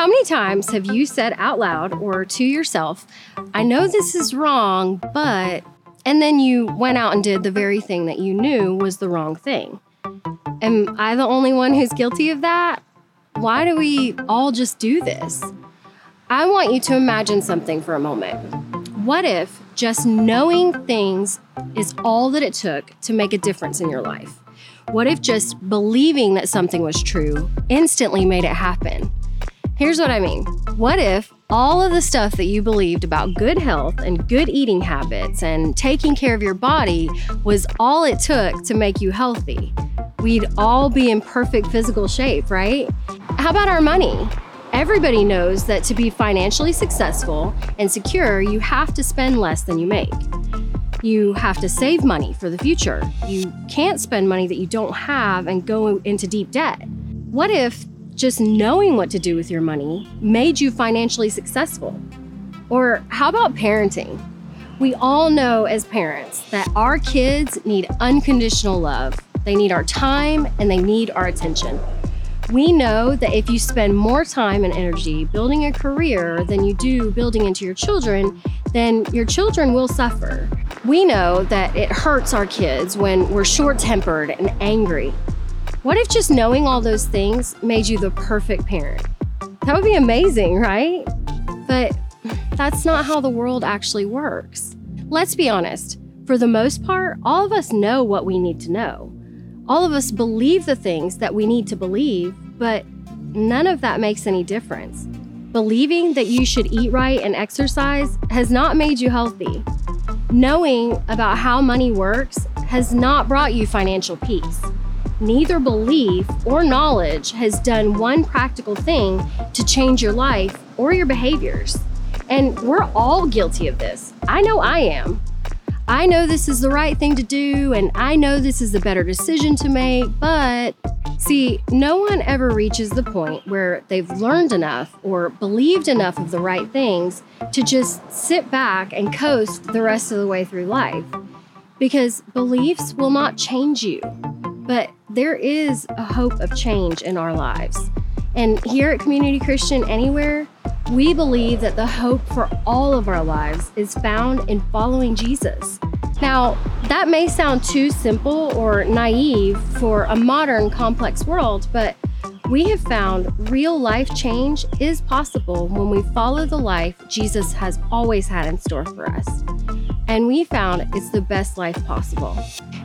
How many times have you said out loud or to yourself, I know this is wrong, but, and then you went out and did the very thing that you knew was the wrong thing? Am I the only one who's guilty of that? Why do we all just do this? I want you to imagine something for a moment. What if just knowing things is all that it took to make a difference in your life? What if just believing that something was true instantly made it happen? Here's what I mean. What if all of the stuff that you believed about good health and good eating habits and taking care of your body was all it took to make you healthy? We'd all be in perfect physical shape, right? How about our money? Everybody knows that to be financially successful and secure, you have to spend less than you make. You have to save money for the future. You can't spend money that you don't have and go into deep debt. What if just knowing what to do with your money made you financially successful? Or how about parenting? We all know as parents that our kids need unconditional love. They need our time and they need our attention. We know that if you spend more time and energy building a career than you do building into your children, then your children will suffer. We know that it hurts our kids when we're short tempered and angry. What if just knowing all those things made you the perfect parent? That would be amazing, right? But that's not how the world actually works. Let's be honest. For the most part, all of us know what we need to know. All of us believe the things that we need to believe, but none of that makes any difference. Believing that you should eat right and exercise has not made you healthy. Knowing about how money works has not brought you financial peace neither belief or knowledge has done one practical thing to change your life or your behaviors. And we're all guilty of this. I know I am. I know this is the right thing to do, and I know this is the better decision to make, but see, no one ever reaches the point where they've learned enough or believed enough of the right things to just sit back and coast the rest of the way through life. Because beliefs will not change you. But there is a hope of change in our lives. And here at Community Christian Anywhere, we believe that the hope for all of our lives is found in following Jesus. Now, that may sound too simple or naive for a modern, complex world, but we have found real life change is possible when we follow the life Jesus has always had in store for us. And we found it's the best life possible.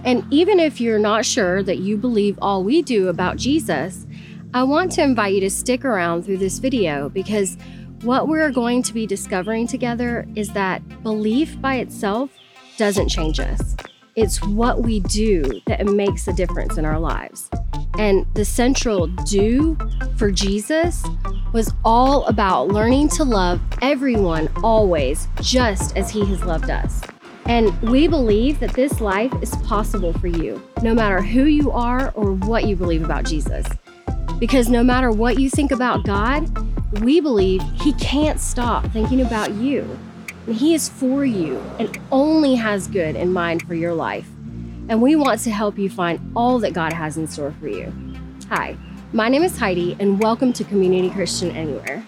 And even if you're not sure that you believe all we do about Jesus, I want to invite you to stick around through this video because what we're going to be discovering together is that belief by itself doesn't change us. It's what we do that makes a difference in our lives. And the central do for Jesus was all about learning to love everyone always, just as he has loved us. And we believe that this life is possible for you, no matter who you are or what you believe about Jesus. Because no matter what you think about God, we believe He can't stop thinking about you. And He is for you and only has good in mind for your life. And we want to help you find all that God has in store for you. Hi, my name is Heidi, and welcome to Community Christian Anywhere.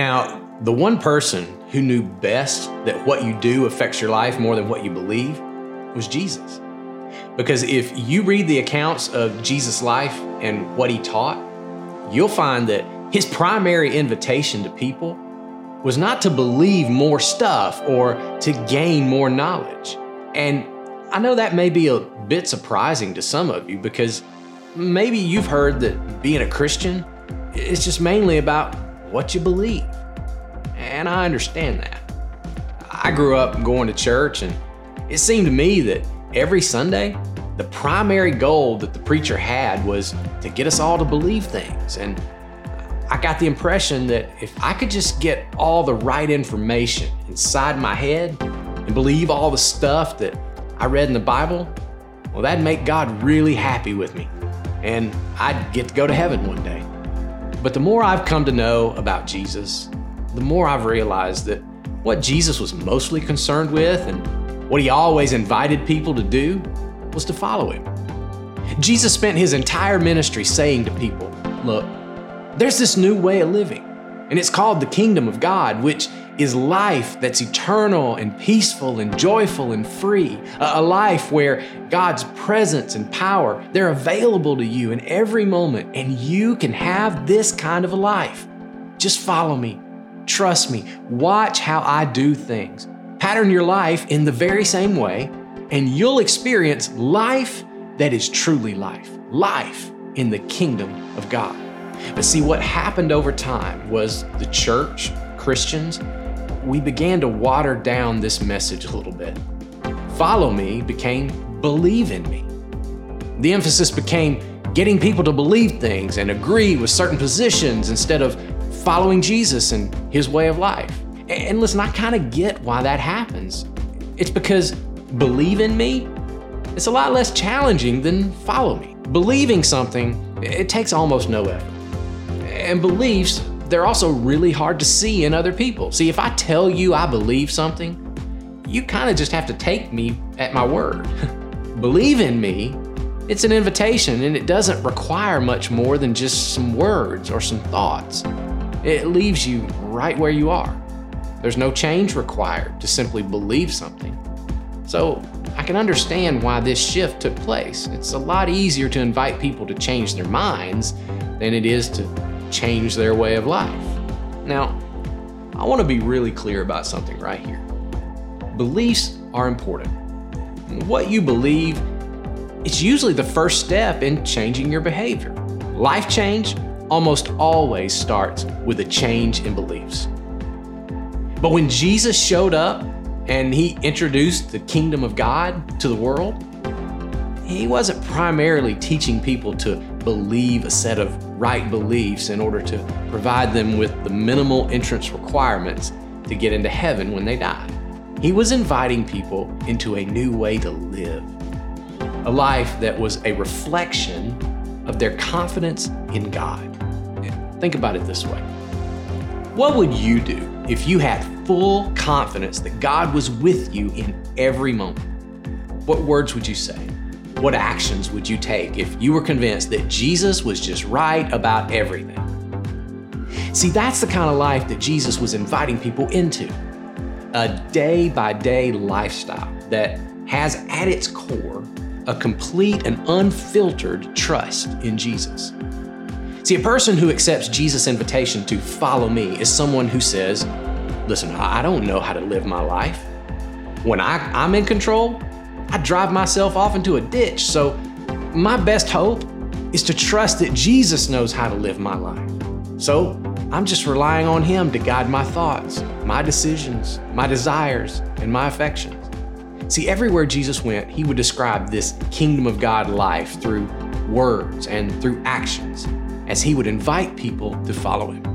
Now, the one person who knew best that what you do affects your life more than what you believe was Jesus. Because if you read the accounts of Jesus' life and what he taught, you'll find that his primary invitation to people was not to believe more stuff or to gain more knowledge. And I know that may be a bit surprising to some of you because maybe you've heard that being a Christian is just mainly about what you believe. And I understand that. I grew up going to church, and it seemed to me that every Sunday, the primary goal that the preacher had was to get us all to believe things. And I got the impression that if I could just get all the right information inside my head and believe all the stuff that I read in the Bible, well, that'd make God really happy with me. And I'd get to go to heaven one day. But the more I've come to know about Jesus, the more I've realized that what Jesus was mostly concerned with and what he always invited people to do was to follow him. Jesus spent his entire ministry saying to people, Look, there's this new way of living, and it's called the kingdom of God, which is life that's eternal and peaceful and joyful and free. A, life where God's presence and power, they're available to you in every moment, and you can have this kind of a life. Just follow me. Trust me. Watch how I do things. Pattern your life in the very same way, and you'll experience life that is truly life. Life in the kingdom of God. But see, what happened over time was the church, Christians, we began to water down this message a little bit. Follow me became believe in me. The emphasis became getting people to believe things and agree with certain positions instead of following Jesus and his way of life. And listen, I kind of get why that happens. It's because believe in me, it's a lot less challenging than follow me. Believing something, it takes almost no effort. And beliefs, they're also really hard to see in other people. See, if I tell you I believe something, you kind of just have to take me at my word. believe in me, it's an invitation and it doesn't require much more than just some words or some thoughts. It leaves you right where you are. There's no change required to simply believe something. So I can understand why this shift took place. It's a lot easier to invite people to change their minds than it is to change their way of life. Now, I want to be really clear about something right here. Beliefs are important. What you believe it's usually the first step in changing your behavior. Life change almost always starts with a change in beliefs. But when Jesus showed up and he introduced the kingdom of God to the world, he wasn't primarily teaching people to believe a set of right beliefs in order to provide them with the minimal entrance requirements to get into heaven when they die. He was inviting people into a new way to live, a life that was a reflection of their confidence in God. Think about it this way What would you do if you had full confidence that God was with you in every moment? What words would you say? What actions would you take if you were convinced that Jesus was just right about everything? See, that's the kind of life that Jesus was inviting people into a day by day lifestyle that has at its core a complete and unfiltered trust in Jesus. See, a person who accepts Jesus' invitation to follow me is someone who says, Listen, I don't know how to live my life. When I, I'm in control, I drive myself off into a ditch. So, my best hope is to trust that Jesus knows how to live my life. So, I'm just relying on Him to guide my thoughts, my decisions, my desires, and my affections. See, everywhere Jesus went, He would describe this kingdom of God life through words and through actions as He would invite people to follow Him.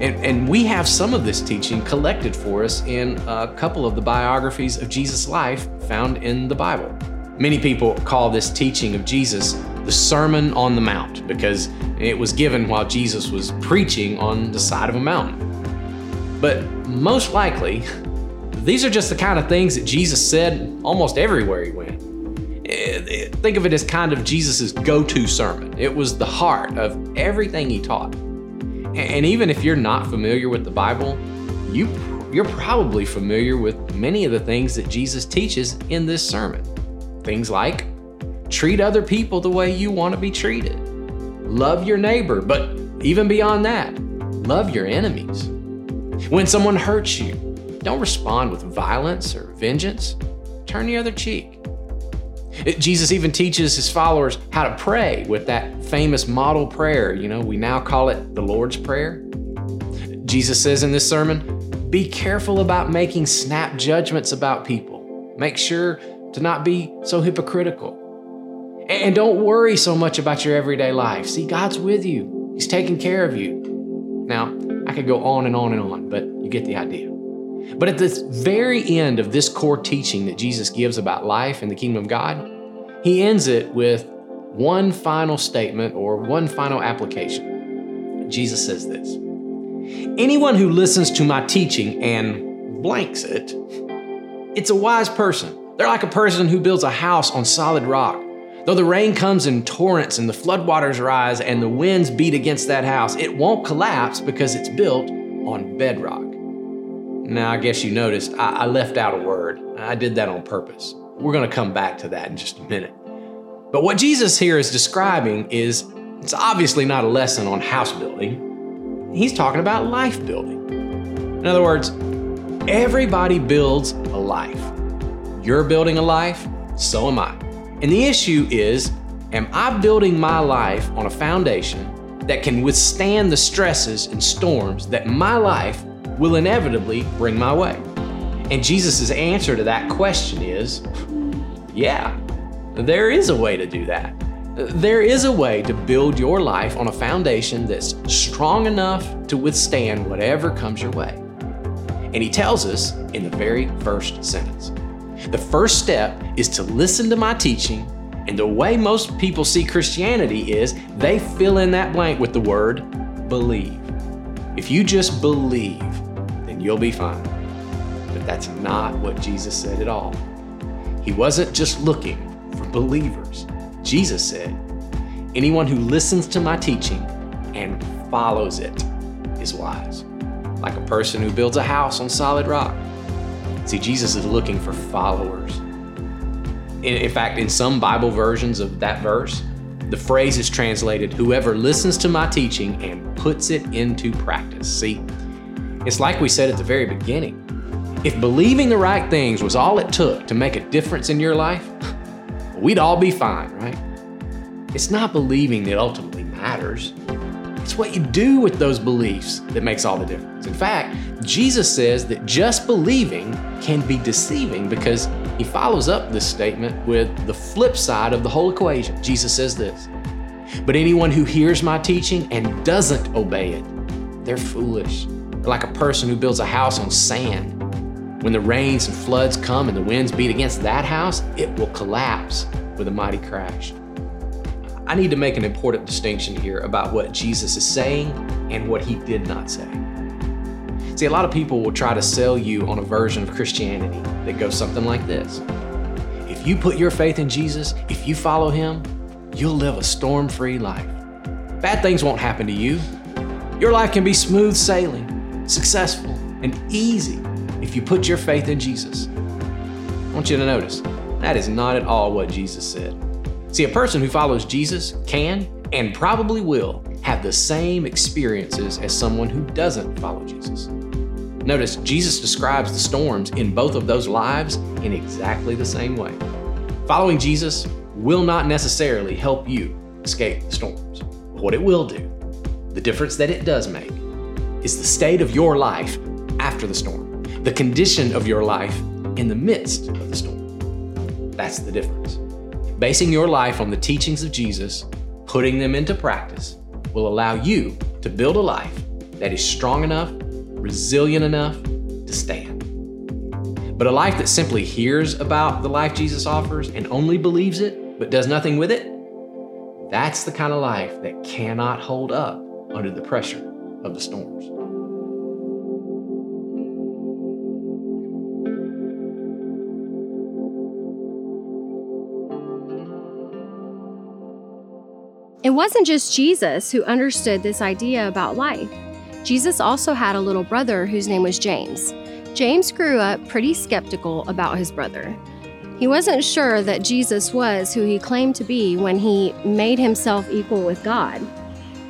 And, and we have some of this teaching collected for us in a couple of the biographies of Jesus' life found in the Bible. Many people call this teaching of Jesus the Sermon on the Mount because it was given while Jesus was preaching on the side of a mountain. But most likely, these are just the kind of things that Jesus said almost everywhere he went. Eh, think of it as kind of Jesus' go to sermon. It was the heart of everything he taught. And even if you're not familiar with the Bible, you you're probably familiar with many of the things that Jesus teaches in this sermon. Things like treat other people the way you want to be treated. Love your neighbor, but even beyond that, love your enemies. When someone hurts you, don't respond with violence or vengeance. Turn the other cheek. Jesus even teaches his followers how to pray with that famous model prayer. You know, we now call it the Lord's Prayer. Jesus says in this sermon, be careful about making snap judgments about people. Make sure to not be so hypocritical. And don't worry so much about your everyday life. See, God's with you. He's taking care of you. Now, I could go on and on and on, but you get the idea. But at the very end of this core teaching that Jesus gives about life and the kingdom of God, he ends it with one final statement or one final application. Jesus says this Anyone who listens to my teaching and blanks it, it's a wise person. They're like a person who builds a house on solid rock. Though the rain comes in torrents and the floodwaters rise and the winds beat against that house, it won't collapse because it's built on bedrock. Now, I guess you noticed I, I left out a word. I did that on purpose. We're going to come back to that in just a minute. But what Jesus here is describing is it's obviously not a lesson on house building. He's talking about life building. In other words, everybody builds a life. You're building a life, so am I. And the issue is am I building my life on a foundation that can withstand the stresses and storms that my life will inevitably bring my way? And Jesus' answer to that question is yeah, there is a way to do that. There is a way to build your life on a foundation that's strong enough to withstand whatever comes your way. And he tells us in the very first sentence. The first step is to listen to my teaching, and the way most people see Christianity is they fill in that blank with the word believe. If you just believe, then you'll be fine. But that's not what Jesus said at all. He wasn't just looking believers. Jesus said, Anyone who listens to my teaching and follows it is wise, like a person who builds a house on solid rock. See, Jesus is looking for followers. In, fact, in some Bible versions of that verse, the phrase is translated, Whoever listens to my teaching and puts it into practice. See, it's like we said at the very beginning. If believing the right things was all it took to make a difference in your life, we'd all be fine, right? It's not believing that ultimately matters. It's what you do with those beliefs that makes all the difference. In fact, Jesus says that just believing can be deceiving because he follows up this statement with the flip side of the whole equation. Jesus says this But anyone who hears my teaching and doesn't obey it, they're foolish. They're like a person who builds a house on sand. When the rains and floods come and the winds beat against that house, it will collapse with a mighty crash. I need to make an important distinction here about what Jesus is saying and what he did not say. See, a lot of people will try to sell you on a version of Christianity that goes something like this If you put your faith in Jesus, if you follow him, you'll live a storm free life. Bad things won't happen to you. Your life can be smooth sailing, successful, and easy if you put your faith in Jesus. I want you to notice that is not at all what Jesus said. See, a person who follows Jesus can and probably will have the same experiences as someone who doesn't follow Jesus. Notice Jesus describes the storms in both of those lives in exactly the same way. Following Jesus will not necessarily help you escape the storms. But what it will do, the difference that it does make, is the state of your life after the storm, the condition of your life in the midst of the storm. That's the difference. Basing your life on the teachings of Jesus, putting them into practice, will allow you to build a life that is strong enough, resilient enough to stand. But a life that simply hears about the life Jesus offers and only believes it, but does nothing with it, that's the kind of life that cannot hold up under the pressure of the storms. It wasn't just Jesus who understood this idea about life. Jesus also had a little brother whose name was James. James grew up pretty skeptical about his brother. He wasn't sure that Jesus was who he claimed to be when he made himself equal with God.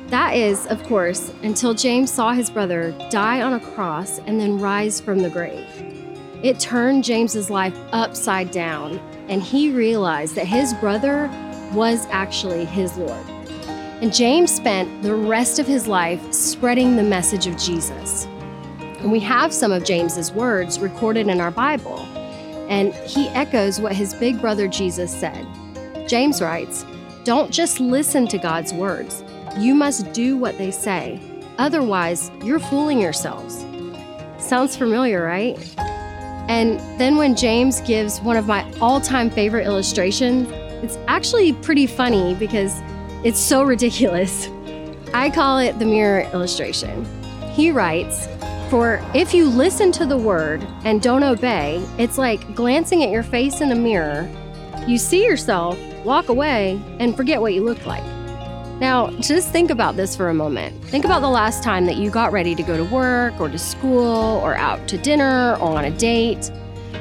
That is, of course, until James saw his brother die on a cross and then rise from the grave. It turned James's life upside down, and he realized that his brother was actually his Lord. And James spent the rest of his life spreading the message of Jesus. And we have some of James's words recorded in our Bible, and he echoes what his big brother Jesus said. James writes, Don't just listen to God's words, you must do what they say. Otherwise, you're fooling yourselves. Sounds familiar, right? And then when James gives one of my all time favorite illustrations, it's actually pretty funny because it's so ridiculous. I call it the mirror illustration. He writes, For if you listen to the word and don't obey, it's like glancing at your face in a mirror. You see yourself, walk away, and forget what you look like. Now, just think about this for a moment. Think about the last time that you got ready to go to work or to school or out to dinner or on a date.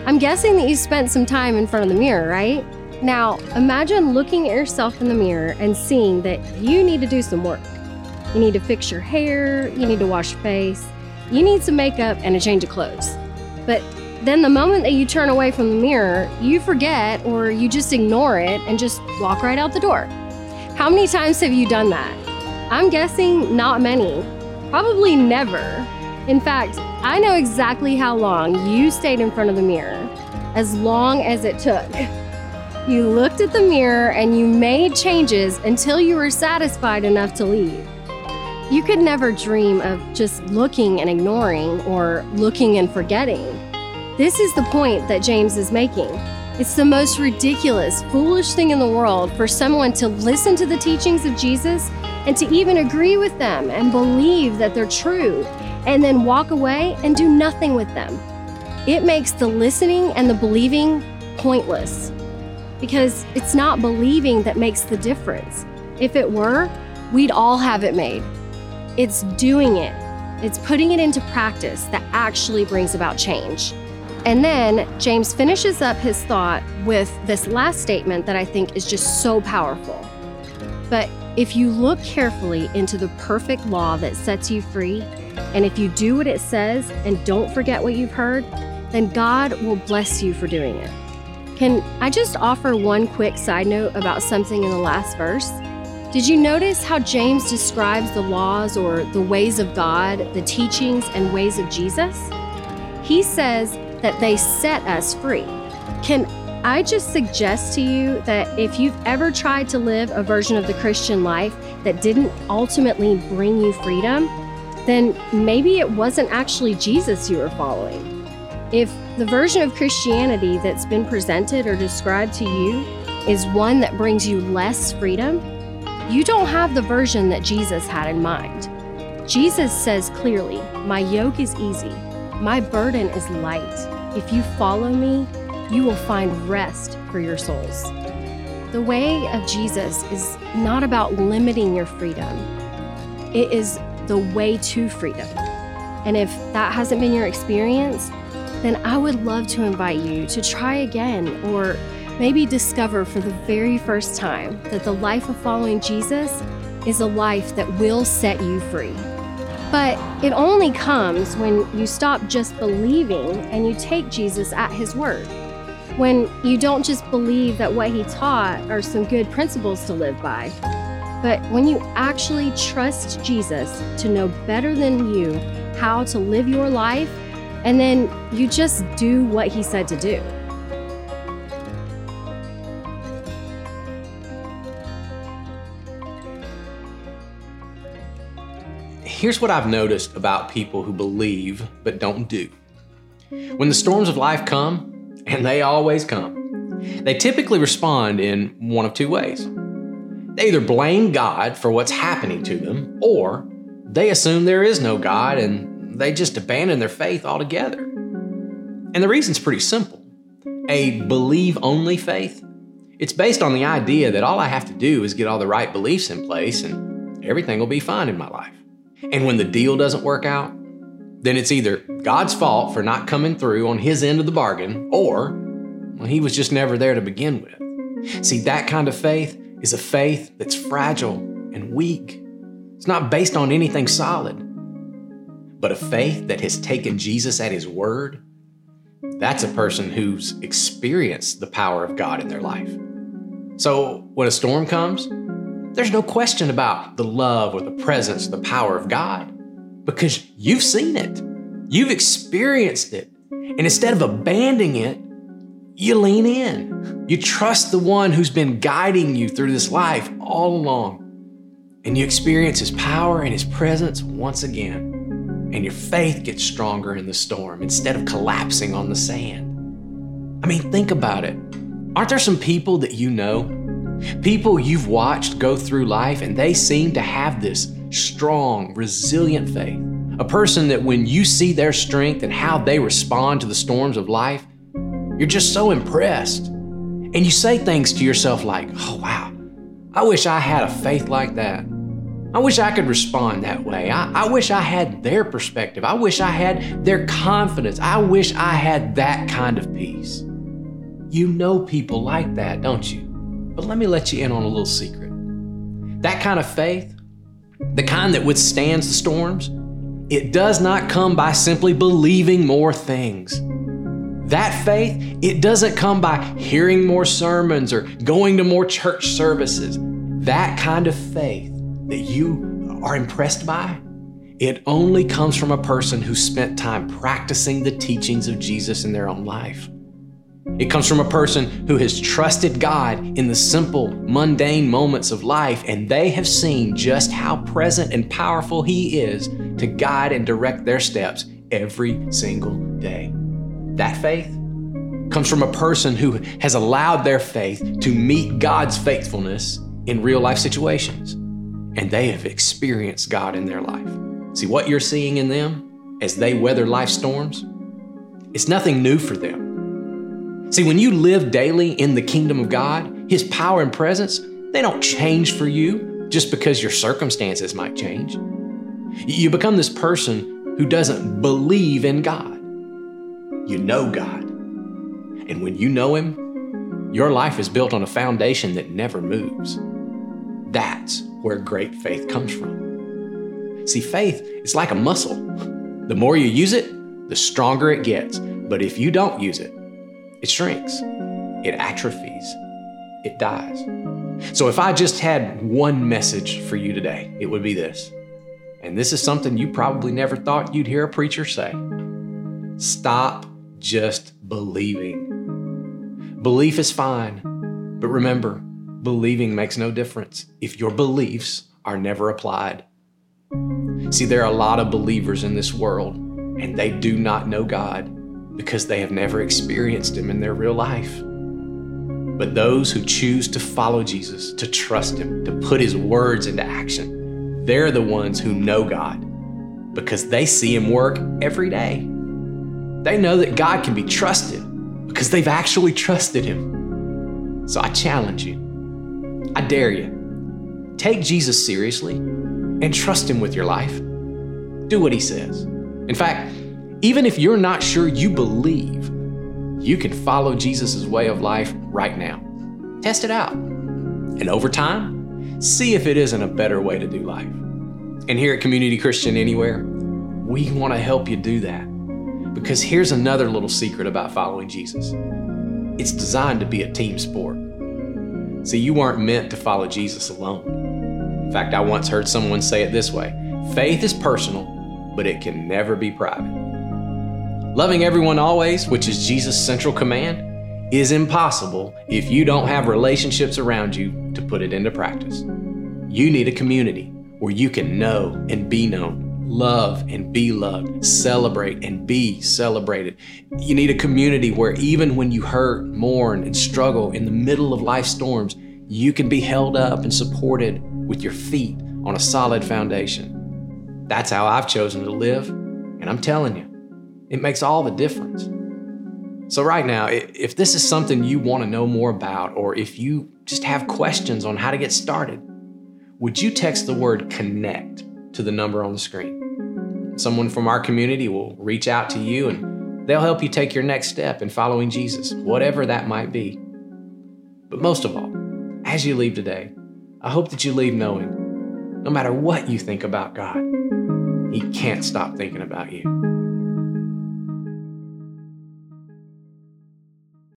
I'm guessing that you spent some time in front of the mirror, right? Now, imagine looking at yourself in the mirror and seeing that you need to do some work. You need to fix your hair, you need to wash your face, you need some makeup and a change of clothes. But then the moment that you turn away from the mirror, you forget or you just ignore it and just walk right out the door. How many times have you done that? I'm guessing not many. Probably never. In fact, I know exactly how long you stayed in front of the mirror. As long as it took. You looked at the mirror and you made changes until you were satisfied enough to leave. You could never dream of just looking and ignoring or looking and forgetting. This is the point that James is making. It's the most ridiculous, foolish thing in the world for someone to listen to the teachings of Jesus and to even agree with them and believe that they're true, and then walk away and do nothing with them. It makes the listening and the believing pointless because it's not believing that makes the difference. If it were, we'd all have it made. It's doing it, it's putting it into practice that actually brings about change. And then James finishes up his thought with this last statement that I think is just so powerful. But if you look carefully into the perfect law that sets you free, and if you do what it says and don't forget what you've heard, then God will bless you for doing it. Can I just offer one quick side note about something in the last verse? Did you notice how James describes the laws or the ways of God, the teachings and ways of Jesus? He says that they set us free. Can I just suggest to you that if you've ever tried to live a version of the Christian life that didn't ultimately bring you freedom, then maybe it wasn't actually Jesus you were following. If the version of Christianity that's been presented or described to you is one that brings you less freedom, you don't have the version that Jesus had in mind. Jesus says clearly, My yoke is easy, my burden is light. If you follow me, you will find rest for your souls. The way of Jesus is not about limiting your freedom, it is the way to freedom. And if that hasn't been your experience, then I would love to invite you to try again or maybe discover for the very first time that the life of following Jesus is a life that will set you free. But it only comes when you stop just believing and you take Jesus at his word. When you don't just believe that what he taught are some good principles to live by, but when you actually trust Jesus to know better than you how to live your life, and then you just do what he said to do. Here's what I've noticed about people who believe but don't do. When the storms of life come, and they always come, they typically respond in one of two ways. They either blame God for what's happening to them, or they assume there is no God and they just abandon their faith altogether. And the reason's pretty simple. A believe only faith, it's based on the idea that all I have to do is get all the right beliefs in place and everything will be fine in my life. And when the deal doesn't work out, then it's either God's fault for not coming through on his end of the bargain, or well, he was just never there to begin with. See, that kind of faith is a faith that's fragile and weak. It's not based on anything solid, but a faith that has taken Jesus at his word. That's a person who's experienced the power of God in their life. So when a storm comes, there's no question about the love or the presence, the power of God, because you've seen it. You've experienced it. And instead of abandoning it, you lean in. You trust the one who's been guiding you through this life all along. and you experience His power and His presence once again. And your faith gets stronger in the storm instead of collapsing on the sand. I mean, think about it. Aren't there some people that you know? People you've watched go through life and they seem to have this strong, resilient faith. A person that when you see their strength and how they respond to the storms of life, you're just so impressed. And you say things to yourself like, oh, wow, I wish I had a faith like that. I wish I could respond that way. I, I, wish I had their perspective. I wish I had their confidence. I wish I had that kind of peace. You know people like that, don't you? But let me let you in on a little secret. That kind of faith, the kind that withstands the storms, it does not come by simply believing more things. That faith, it doesn't come by hearing more sermons or going to more church services. That kind of faith that you are impressed by, it only comes from a person who spent time practicing the teachings of Jesus in their own life. It comes from a person who has trusted God in the simple, mundane moments of life, and they have seen just how present and powerful He is to guide and direct their steps every single day. That faith comes from a person who has allowed their faith to meet God's faithfulness in real life situations, and they have experienced God in their life. See, what you're seeing in them as they weather life storms, it's nothing new for them. See, when you live daily in the kingdom of God, His power and presence, they don't change for you just because your circumstances might change. You become this person who doesn't believe in God you know God. And when you know Him, your life is built on a foundation that never moves. That's where great faith comes from. See, faith is like a muscle. The more you use it, the stronger it gets. But if you don't use it, it shrinks, it atrophies, it dies. So if I just had one message for you today, it would be this. And this is something you probably never thought you'd hear a preacher say Stop just believing. Belief is fine, but remember, believing makes no difference if your beliefs are never applied. See, there are a lot of believers in this world, and they do not know God because they have never experienced Him in their real life. But those who choose to follow Jesus, to trust Him, to put His words into action, they're the ones who know God because they see Him work every day. They know that God can be trusted because they've actually trusted Him. So I challenge you, I dare you, take Jesus seriously and trust Him with your life. Do what He says. In fact, even if you're not sure you believe, you can follow Jesus' way of life right now. Test it out. And over time, see if it isn't a better way to do life. And here at Community Christian Anywhere, we want to help you do that. Because here's another little secret about following Jesus it's designed to be a team sport. See, you weren't meant to follow Jesus alone. In fact, I once heard someone say it this way faith is personal, but it can never be private. Loving everyone always, which is Jesus' central command, is impossible if you don't have relationships around you to put it into practice. You need a community where you can know and be known love and be loved, celebrate and be celebrated. You need a community where even when you hurt, mourn, and struggle in the middle of life storms, you can be held up and supported with your feet on a solid foundation. That's how I've chosen to live, and I'm telling you, it makes all the difference. So, right now, if this is something you want to know more about, or if you just have questions on how to get started, would you text the word connect to the number on the screen. Someone from our community will reach out to you and they'll help you take your next step in following Jesus, whatever that might be. But most of all, as you leave today, I hope that you leave knowing no matter what you think about God, He can't stop thinking about you.